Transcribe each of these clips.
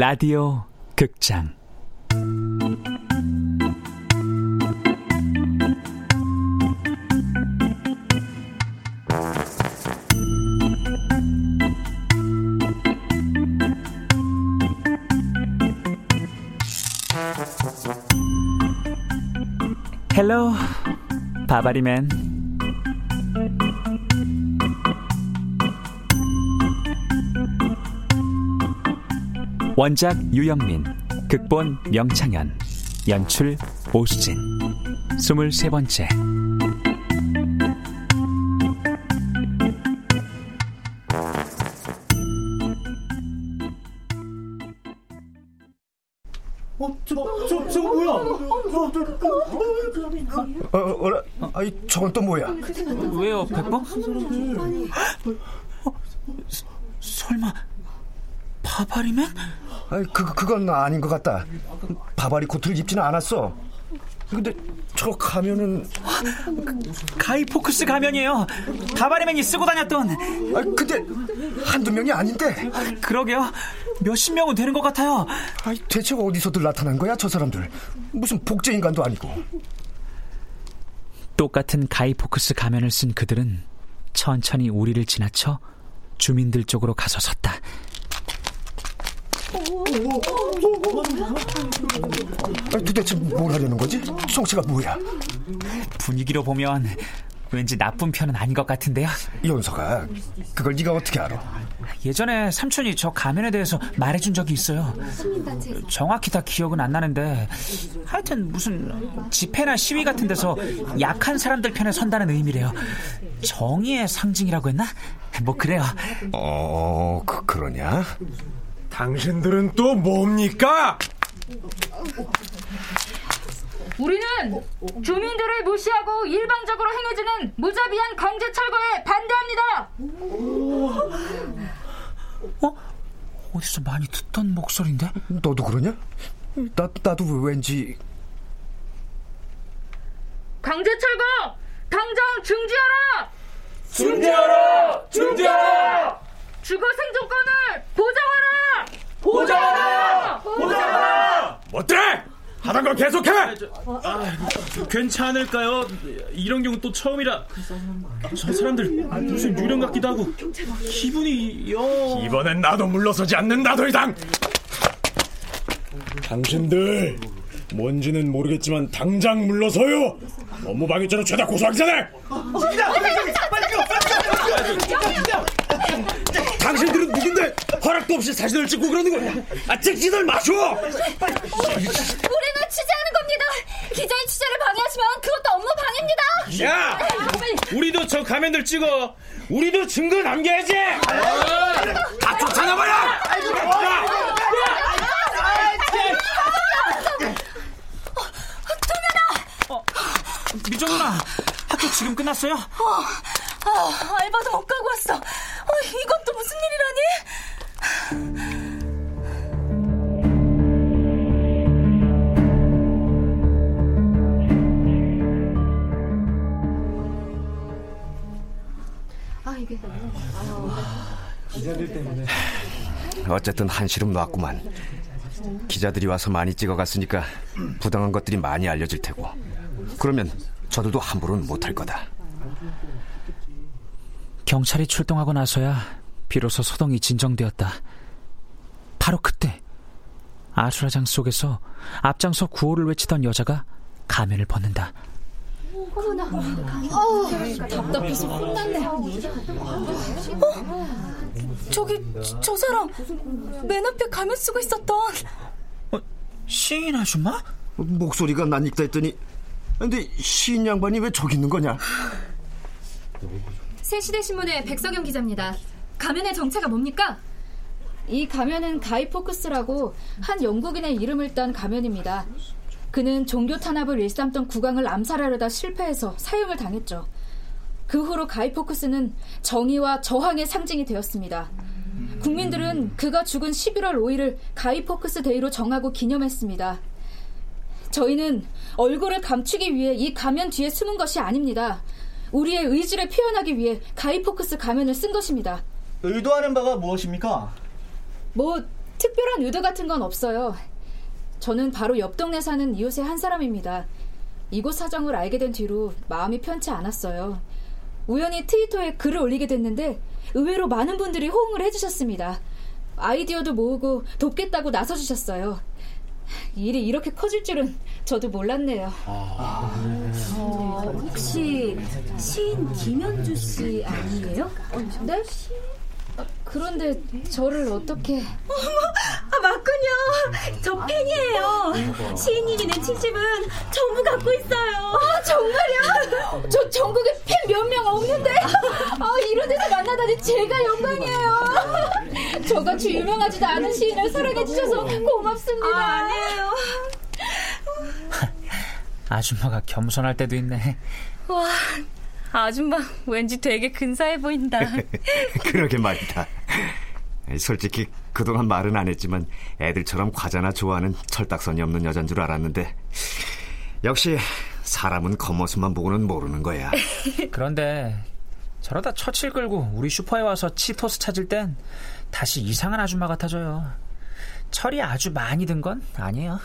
라디오 극장. 헬로 바바리맨 원작 유영민 극본 명창현 연출 오수진 스물세 번째 어, 저, 저, 저거 뭐야? 어, 어라, 아이, 저건 또 뭐야? 왜요 백범? 어, 서, 설마 바바리맨? 아이, 그, 그건 아닌 것 같다. 바바리 코트를 입지는 않았어. 근데 저 가면은 가이 포크스 가면이에요. 바바리맨이 쓰고 다녔던. 아 근데 한두 명이 아닌데. 그러게요. 몇십 명은 되는 것 같아요. 아이 대체 어디서들 나타난 거야 저 사람들? 무슨 복제 인간도 아니고. 똑같은 가이 포크스 가면을 쓴 그들은 천천히 우리를 지나쳐 주민들 쪽으로 가서 섰다 도대체 뭘 하려는 거지? 성씨가 뭐야? 분위기로 보면 왠지 나쁜 편은 아닌 것 같은데요 연서가 그걸 네가 어떻게 알아? 예전에 삼촌이 저 가면에 대해서 말해준 적이 있어요 정확히 다 기억은 안 나는데 하여튼 무슨 집회나 시위 같은 데서 약한 사람들 편에 선다는 의미래요 정의의 상징이라고 했나? 뭐 그래요 어, 그, 그러냐? 당신들은 또 뭡니까? 우리는 주민들을 무시하고 일방적으로 행해지는 무자비한 강제 철거에 반대합니다. 어? 어디서 많이 듣던 목소리인데? 너도 그러냐? 나, 나도 왠지 강제 철거 당장 중지하라. 중지하라! 중지하라! 주거 생존권을 보장하라. 보장하라! 어때? 하던 거 계속해! 괜찮을까요? 이런 경우 또 처음이라 저 사람들 무슨 유령 같기도 하고 기분이 영 이번엔 나도 물러서지 않는다 더 이상! 당신들 뭔지는 모르겠지만 당장 물러서요! 업무 방해죄로 죄다 고소하기 전에! 당신들은 누군데 허락도 없이 사진을 찍고 그러는 거야? 아 찍지들 마쇼! 우리는 취재하는 겁니다. 기자의 취재를 방해하시면 그것도 업무 방해입니다. 야! 우리도 저 가면들 찍어 우리도 증거 남겨야지 다 쫓아나봐요! 미정 누나 학교 지금 끝났어요? 아, 알바도 못 가고 왔어. 어, 이건 또 무슨 일이라니? 어쨌든 한시름 놨구만. 기자들이 와서 많이 찍어갔으니까 부당한 것들이 많이 알려질 테고. 그러면 저들도 함부로는 못할 거다. 경찰이 출동하고 나서야 비로소 소동이 진정되었다. 바로 그때 아수라장 속에서 앞장서 구호를 외치던 여자가 가면을 벗는다. 답답해서 혼났네. 어? 저기 저, 저 사람 맨 앞에 가면 쓰고 있었던 어, 시인 아줌마? 목소리가 낯익다 했더니 근데 시인 양반이 왜 저기 있는 거냐? 새시대 신문의 백석영 기자입니다. 가면의 정체가 뭡니까? 이 가면은 가이 포크스라고 한 영국인의 이름을 딴 가면입니다. 그는 종교 탄압을 일삼던 국왕을 암살하려다 실패해서 사형을 당했죠. 그 후로 가이 포크스는 정의와 저항의 상징이 되었습니다. 국민들은 그가 죽은 11월 5일을 가이 포크스 데이로 정하고 기념했습니다. 저희는 얼굴을 감추기 위해 이 가면 뒤에 숨은 것이 아닙니다. 우리의 의지를 표현하기 위해 가이 포크스 가면을 쓴 것입니다. 의도하는 바가 무엇입니까? 뭐 특별한 의도 같은 건 없어요. 저는 바로 옆 동네 사는 이웃의 한 사람입니다. 이곳 사정을 알게 된 뒤로 마음이 편치 않았어요. 우연히 트위터에 글을 올리게 됐는데 의외로 많은 분들이 호응을 해주셨습니다. 아이디어도 모으고 돕겠다고 나서주셨어요. 일이 이렇게 커질 줄은 저도 몰랐네요. 아, 어, 혹시 시인 김현주 씨 아니에요? 네? 그런데 저를 어떻게... 아, 맞군요. 저 팬이에요. 시인님이 낸 칠집은 전부 갖고 있어요. 아, 정말요? 저 전국에 팬 몇 명 없는데 아, 이런 데서 만나다니 제가 영광이에요. 저같이 유명하지도 않은 시인을 사랑해주셔서 고맙습니다. 아, 아니에요. 아줌마가 겸손할 때도 있네. 와, 아줌마 왠지 되게 근사해 보인다. 그러게 말이다. 솔직히 그동안 말은 안 했지만 애들처럼 과자나 좋아하는 철딱선이 없는 여잔 줄 알았는데 역시 사람은 겉모습만 보고는 모르는 거야. 그런데 저러다 처칠 끌고 우리 슈퍼에 와서 치토스 찾을 땐 다시 이상한 아줌마 같아져요. 철이 아주 많이 든 건 아니에요.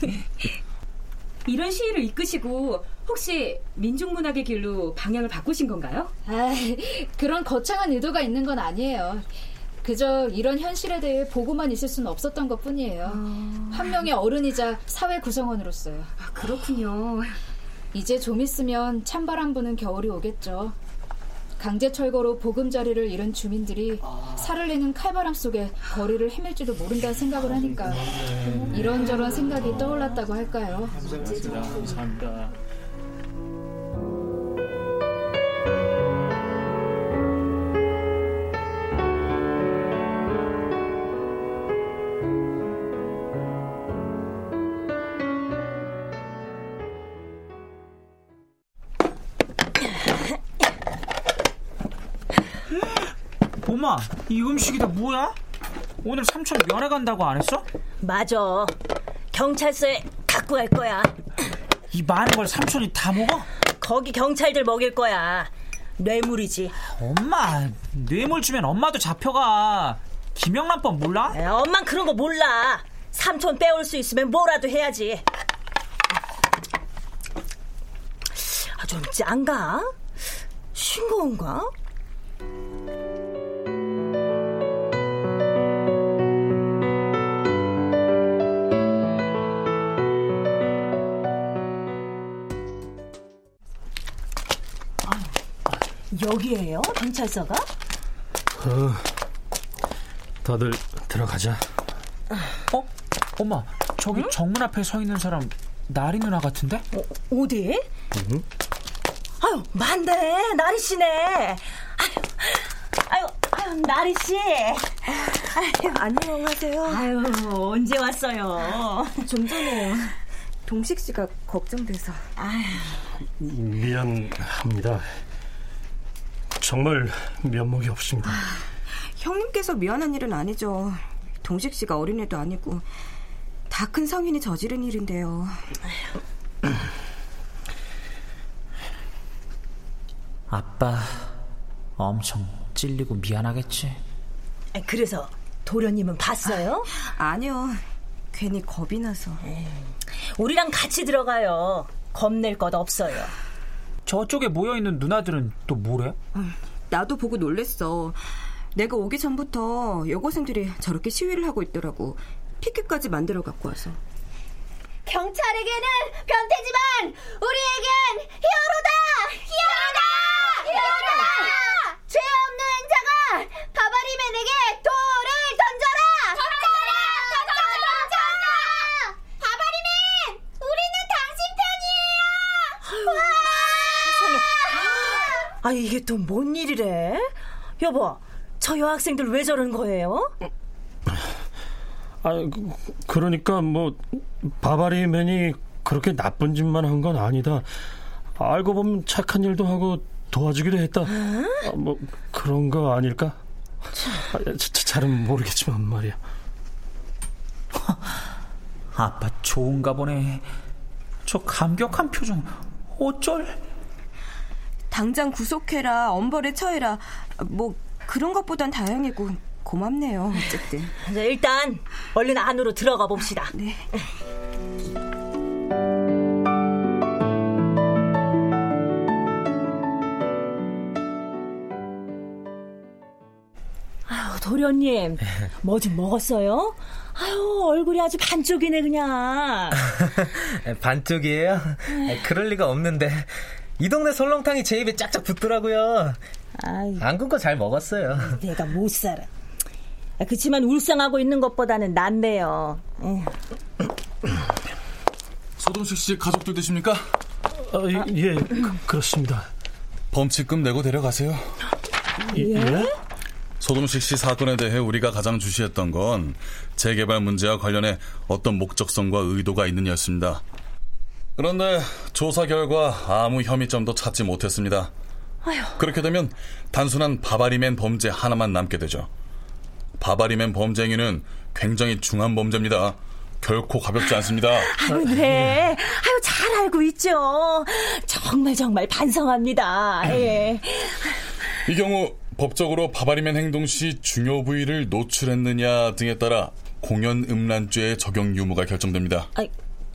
이런 시위를 이끄시고 혹시 민중문학의 길로 방향을 바꾸신 건가요? 아, 그런 거창한 의도가 있는 건 아니에요. 그저 이런 현실에 대해 보고만 있을 수는 없었던 것 뿐이에요. 아... 한 명의 어른이자 사회 구성원으로서요. 아, 그렇군요. 이제 좀 있으면 찬바람 부는 겨울이 오겠죠. 강제 철거로 보금자리를 잃은 주민들이 살을 내는 칼바람 속에 거리를 헤맬지도 모른다는 생각을 하니까 이런저런 생각이 떠올랐다고 할까요? 감사합니다. 엄마, 이 음식이 다 뭐야? 오늘 삼촌 면회 간다고 안 했어? 맞아. 경찰서에 갖고 갈 거야. 이 많은 걸 삼촌이 다 먹어? 거기 경찰들 먹일 거야. 뇌물이지. 엄마, 뇌물 주면 엄마도 잡혀가. 김영란법 몰라? 에, 엄만 그런 거 몰라. 삼촌 빼올 수 있으면 뭐라도 해야지. 아, 좀 짠가? 싱거운가? 여기에요? 경찰서가? 어, 다들 들어가자. 어? 엄마, 저기 응? 정문 앞에 서 있는 사람 나리 누나 같은데? 어, 어디? 응? 아유, 맞네. 나리 씨네. 아유, 아유, 아유 나리 씨. 아유, 안녕하세요. 아유, 언제 왔어요? 좀 전에요. 동식 씨가 걱정돼서. 아유. 미안합니다. 정말 면목이 없습니다. 아, 형님께서 미안한 일은 아니죠. 동식 씨가 어린애도 아니고 다 큰 성인이 저지른 일인데요. 아빠 엄청 찔리고 미안하겠지. 그래서 도련님은 봤어요? 아, 아니요. 괜히 겁이 나서. 에이, 우리랑 같이 들어가요. 겁낼 것 없어요. 저쪽에 모여있는 누나들은 또 뭐래? 나도 보고 놀랬어. 내가 오기 전부터 여고생들이 저렇게 시위를 하고 있더라고. 피켓까지 만들어 갖고 와서. 경찰에게는 변태지만 우리에겐 히어로다! 히어로다! 히어로다! 죄 없는 자가 바바리맨에게 돌을 던져라! 던져라! 던져라! 던져라! 바바리맨! 우리는 당신 편이에요! 와! 아, 이게 또 뭔 일이래? 여보, 저 여학생들 왜 저런 거예요? 아, 그, 러니까 뭐 바바리맨이 그렇게 나쁜 짓만 한 건 아니다. 알고 보면 착한 일도 하고 도와주기도 했다. 아, 뭐 그런 거 아닐까? 아, 잘은 모르겠지만 말이야. 아빠 좋은가 보네. 저 감격한 표정 어쩔? 당장 구속해라, 엄벌에 처해라. 뭐 그런 것보단 다행이고 고맙네요. 어쨌든. 자, 일단 얼른 안으로 들어가 봅시다. 네. 아유, 도련님, 뭐 좀 먹었어요? 아유, 얼굴이 아주 반쪽이네, 그냥. 반쪽이에요? 그럴 리가 없는데. 이 동네 설렁탕이 제 입에 짝짝 붙더라고요. 아이, 안 굶고 잘 먹었어요. 내가 못 살아. 그치만 울상하고 있는 것보다는 낫네요. 소동식 씨 가족들 되십니까? 아, 예, 그, 렇습니다 범칙금 내고 데려가세요. 예? 소동식 씨 사건에 대해 우리가 가장 주시했던 건 재개발 문제와 관련해 어떤 목적성과 의도가 있느냐였습니다. 그런데 조사 결과 아무 혐의점도 찾지 못했습니다. 아휴. 그렇게 되면 단순한 바바리맨 범죄 하나만 남게 되죠. 바바리맨 범죄 행위는 굉장히 중한 범죄입니다. 결코 가볍지 않습니다. 아유, 네. 아유, 잘 알고 있죠. 정말 정말 반성합니다. 예. 이 경우 법적으로 바바리맨 행동 시 중요 부위를 노출했느냐 등에 따라 공연 음란죄의 적용 유무가 결정됩니다. 아,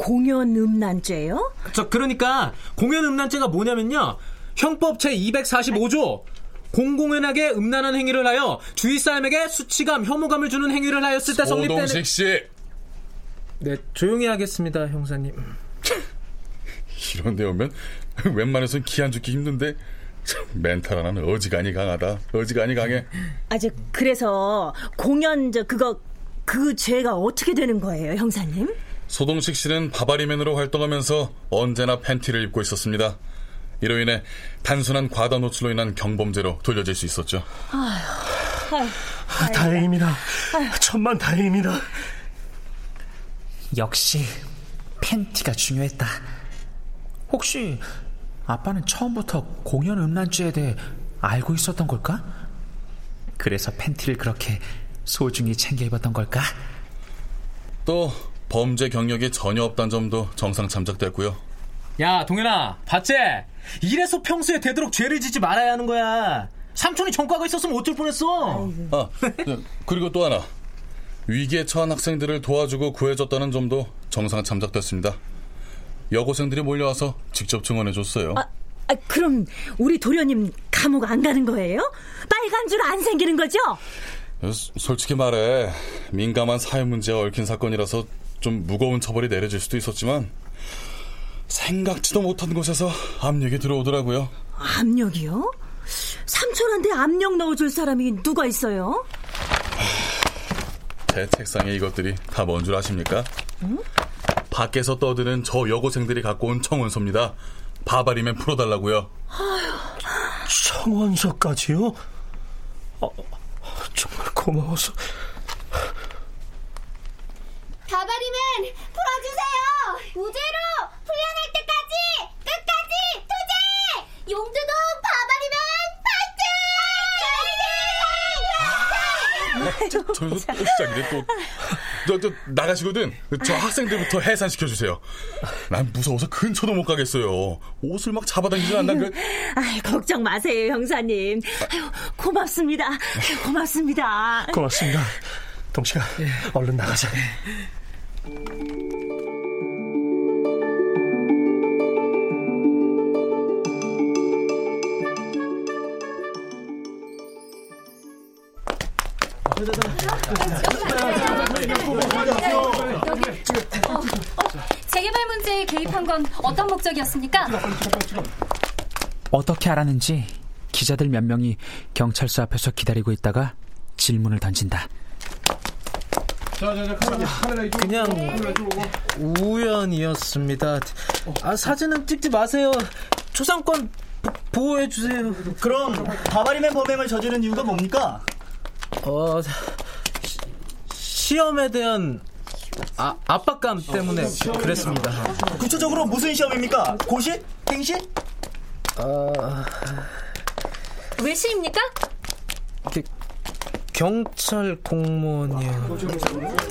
공연 음란죄요? 저 그러니까 공연 음란죄가 뭐냐면요. 형법 제 245조 공공연하게 음란한 행위를 하여 주위 사람에게 수치감, 혐오감을 주는 행위를 하였을 때 성립되는 소동식 씨. 네, 조용히 하겠습니다, 형사님. 이런 데 오면 웬만해선 기한 죽기 힘든데 멘탈 하나는 어지간히 강하다. 어지간히 강해. 아, 저 그래서 공연 저 그거 그 죄가 어떻게 되는 거예요, 형사님? 소동식 씨는 바바리맨으로 활동하면서 언제나 팬티를 입고 있었습니다. 이로 인해 단순한 과다 노출로 인한 경범죄로 돌려질 수 있었죠. 아휴, 아휴, 아휴 다행입니다. 천만 다행입니다. 역시 팬티가 중요했다. 혹시 아빠는 처음부터 공연 음란죄에 대해 알고 있었던 걸까? 그래서 팬티를 그렇게 소중히 챙겨 입었던 걸까? 또 범죄 경력이 전혀 없다는 점도 정상 참작됐고요. 야, 동현아, 봤지? 이래서 평소에 되도록 죄를 짓지 말아야 하는 거야. 삼촌이 전과가 있었으면 어쩔 뻔했어. 아, 그리고 또 하나. 위기에 처한 학생들을 도와주고 구해줬다는 점도 정상 참작됐습니다. 여고생들이 몰려와서 직접 증언해줬어요. 아, 아, 그럼 우리 도련님 감옥 안 가는 거예요? 빨간 줄 안 생기는 거죠? 솔직히 말해 민감한 사회 문제와 얽힌 사건이라서 좀 무거운 처벌이 내려질 수도 있었지만 생각지도 못한 곳에서 압력이 들어오더라고요. 압력이요? 삼촌한테 압력 넣어줄 사람이 누가 있어요? 제 책상에 이것들이 다 뭔 줄 아십니까? 응? 밖에서 떠드는 저 여고생들이 갖고 온 청원서입니다. 바바리면 풀어달라고요. 청원서까지요? 어, 정말 고마워서. 저, 저 나가시거든. 저 학생들부터 해산시켜 주세요. 난 무서워서 근처도 못 가겠어요. 옷을 막 잡아당기진 않나 그. 아이, 걱정 마세요, 형사님. 아유, 고맙습니다. 아유, 고맙습니다. 고맙습니다. 동식아, 예. 얼른 나가자. 개입한 건 어떤 목적이었습니까? 어떻게 알았는지 기자들 몇 명이 경찰서 앞에서 기다리고 있다가 질문을 던진다. 그냥 우연이었습니다. 아, 사진은 찍지 마세요. 초상권 보 호해 주세요. 그럼 바바리맨 범행을 저지른 이유가 뭡니까? 어, 시, 험에 대한 아, 압박감 때문에 그랬습니다. 구체적으로 무슨 시험입니까? 고시? 행시? 어... 왜 시입니까? 그, 경찰 공무원이요.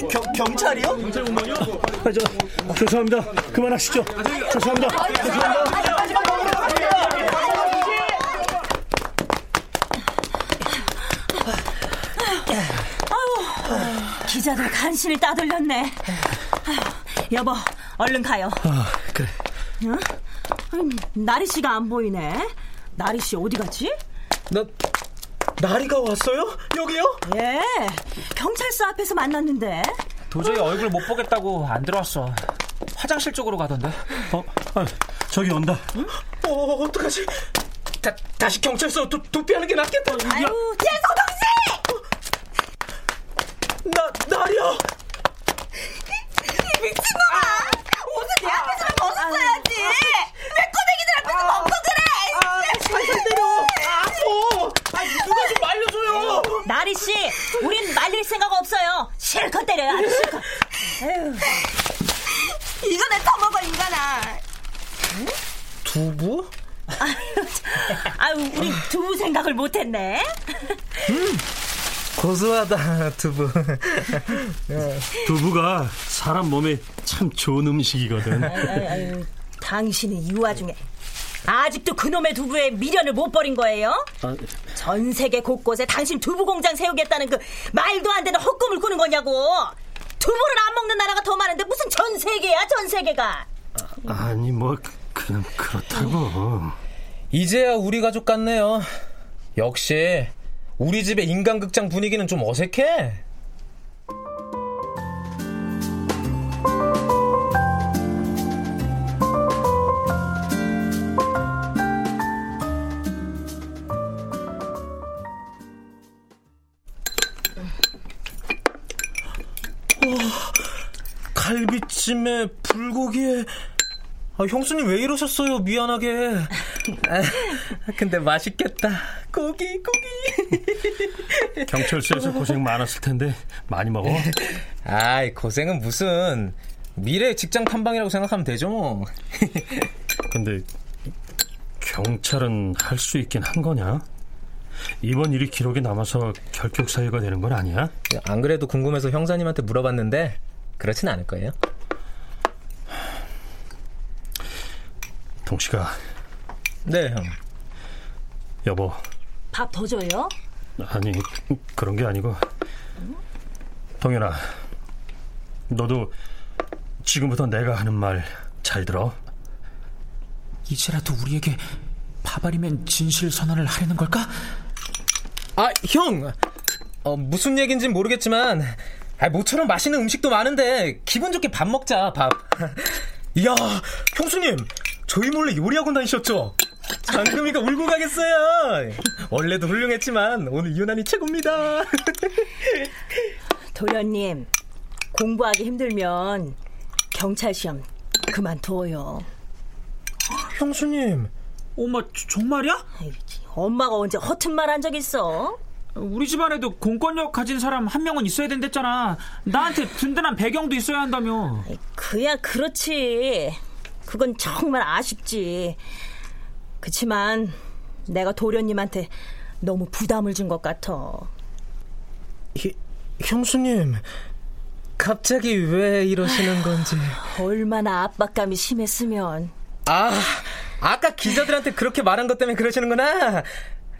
겨, 경찰이요? 경찰 공무원이요? 아, 저, 죄송합니다. 그만하시죠. 죄송합니다. 죄송합니다. 기자들 간신히 따돌렸네. 아휴, 여보, 얼른 가요. 아, 그래. 응? 음, 나리 씨가 안 보이네. 나리 씨 어디 갔지? 나 나리가 왔어요? 여기요? 예. 경찰서 앞에서 만났는데. 도저히 얼굴 못 보겠다고 안 들어왔어. 화장실 쪽으로 가던데. 어, 아, 저기 온다. 응? 어, 어떡하지? 다, 다시 경찰서 도, 도피하는 게 낫겠다. 아유, 씨! 나, 나리야! 미친놈아! 옷을 내 앞에서 벗었어야지! 내 꼬대기들 앞에서 벗고 그래! 살살 때려! 아파! 아, 누가 좀 말려줘요! 나리씨, 우린 말릴 생각 없어요. 실컷 때려요, 아주 실컷. 에휴. 이거는 처먹어, 인간아. 응? 두부? 아유, 우리 두부 생각을 못했네. 음, 고소하다 두부. 두부가 사람 몸에 참 좋은 음식이거든. 아유, 아유, 당신이 이 와중에 아직도 그놈의 두부에 미련을 못 버린 거예요? 아, 전 세계 곳곳에 당신 두부 공장 세우겠다는 그 말도 안 되는 헛꿈을 꾸는 거냐고. 두부를 안 먹는 나라가 더 많은데 무슨 전 세계야, 전 세계가. 아, 아니 뭐 그냥 그렇다고. 이제야 우리 가족 같네요. 역시 우리 집의 인간극장 분위기는 좀 어색해. 갈비찜에 불고기에 아, 형수님 왜 이러셨어요? 미안하게. 아, 근데 맛있겠다. 고기, 고기. 경찰서에서 고생 많았을 텐데 많이 먹어. 아이, 고생은 무슨 미래 직장 탐방이라고 생각하면 되죠, 뭐. 근데 경찰은 할 수 있긴 한 거냐? 이번 일이 기록에 남아서 결격 사유가 되는 건 아니야? 안 그래도 궁금해서 형사님한테 물어봤는데 그렇진 않을 거예요. 동씨가 네 형. 여보. 밥 더 줘요? 아니 그런 게 아니고. 동현아, 너도 지금부터 내가 하는 말 잘 들어. 이제라도 우리에게 바바리맨 진실 선언을 하려는 걸까? 아, 형! 어, 무슨 얘기인진 모르겠지만, 아, 모처럼 맛있는 음식도 많은데, 기분 좋게 밥 먹자, 밥. 이야, 형수님! 저희 몰래 요리학원 다니셨죠? 장금이가 울고 가겠어요! 원래도 훌륭했지만, 오늘 유난히 최고입니다. 도련님, 공부하기 힘들면, 경찰 시험 그만둬요. 형수님. 엄마, 정말이야? 엄마가 언제 허튼 말 한 적 있어? 우리 집안에도 공권력 가진 사람 한 명은 있어야 된댔잖아. 나한테 든든한 배경도 있어야 한다며. 그야 그렇지. 그건 정말 아쉽지. 그치만 내가 도련님한테 너무 부담을 준 것 같아. 히, 형수님, 갑자기 왜 이러시는 건지. 얼마나 압박감이 심했으면. 아, 아까 기자들한테 그렇게 말한 것 때문에 그러시는구나.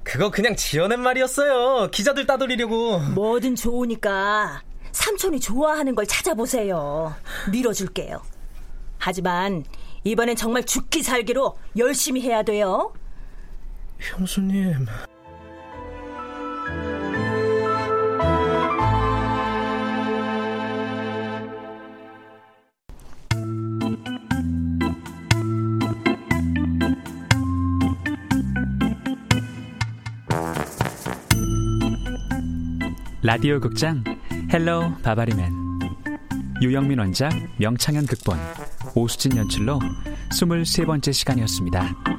그거 그냥 지어낸 말이었어요. 기자들 따돌리려고. 뭐든 좋으니까 삼촌이 좋아하는 걸 찾아보세요. 밀어줄게요. 하지만 이번엔 정말 죽기 살기로 열심히 해야 돼요. 형수님. 라디오 극장 헬로 바바리맨 유영민 원작 명창현 극본 오수진 연출로 23번째 시간이었습니다.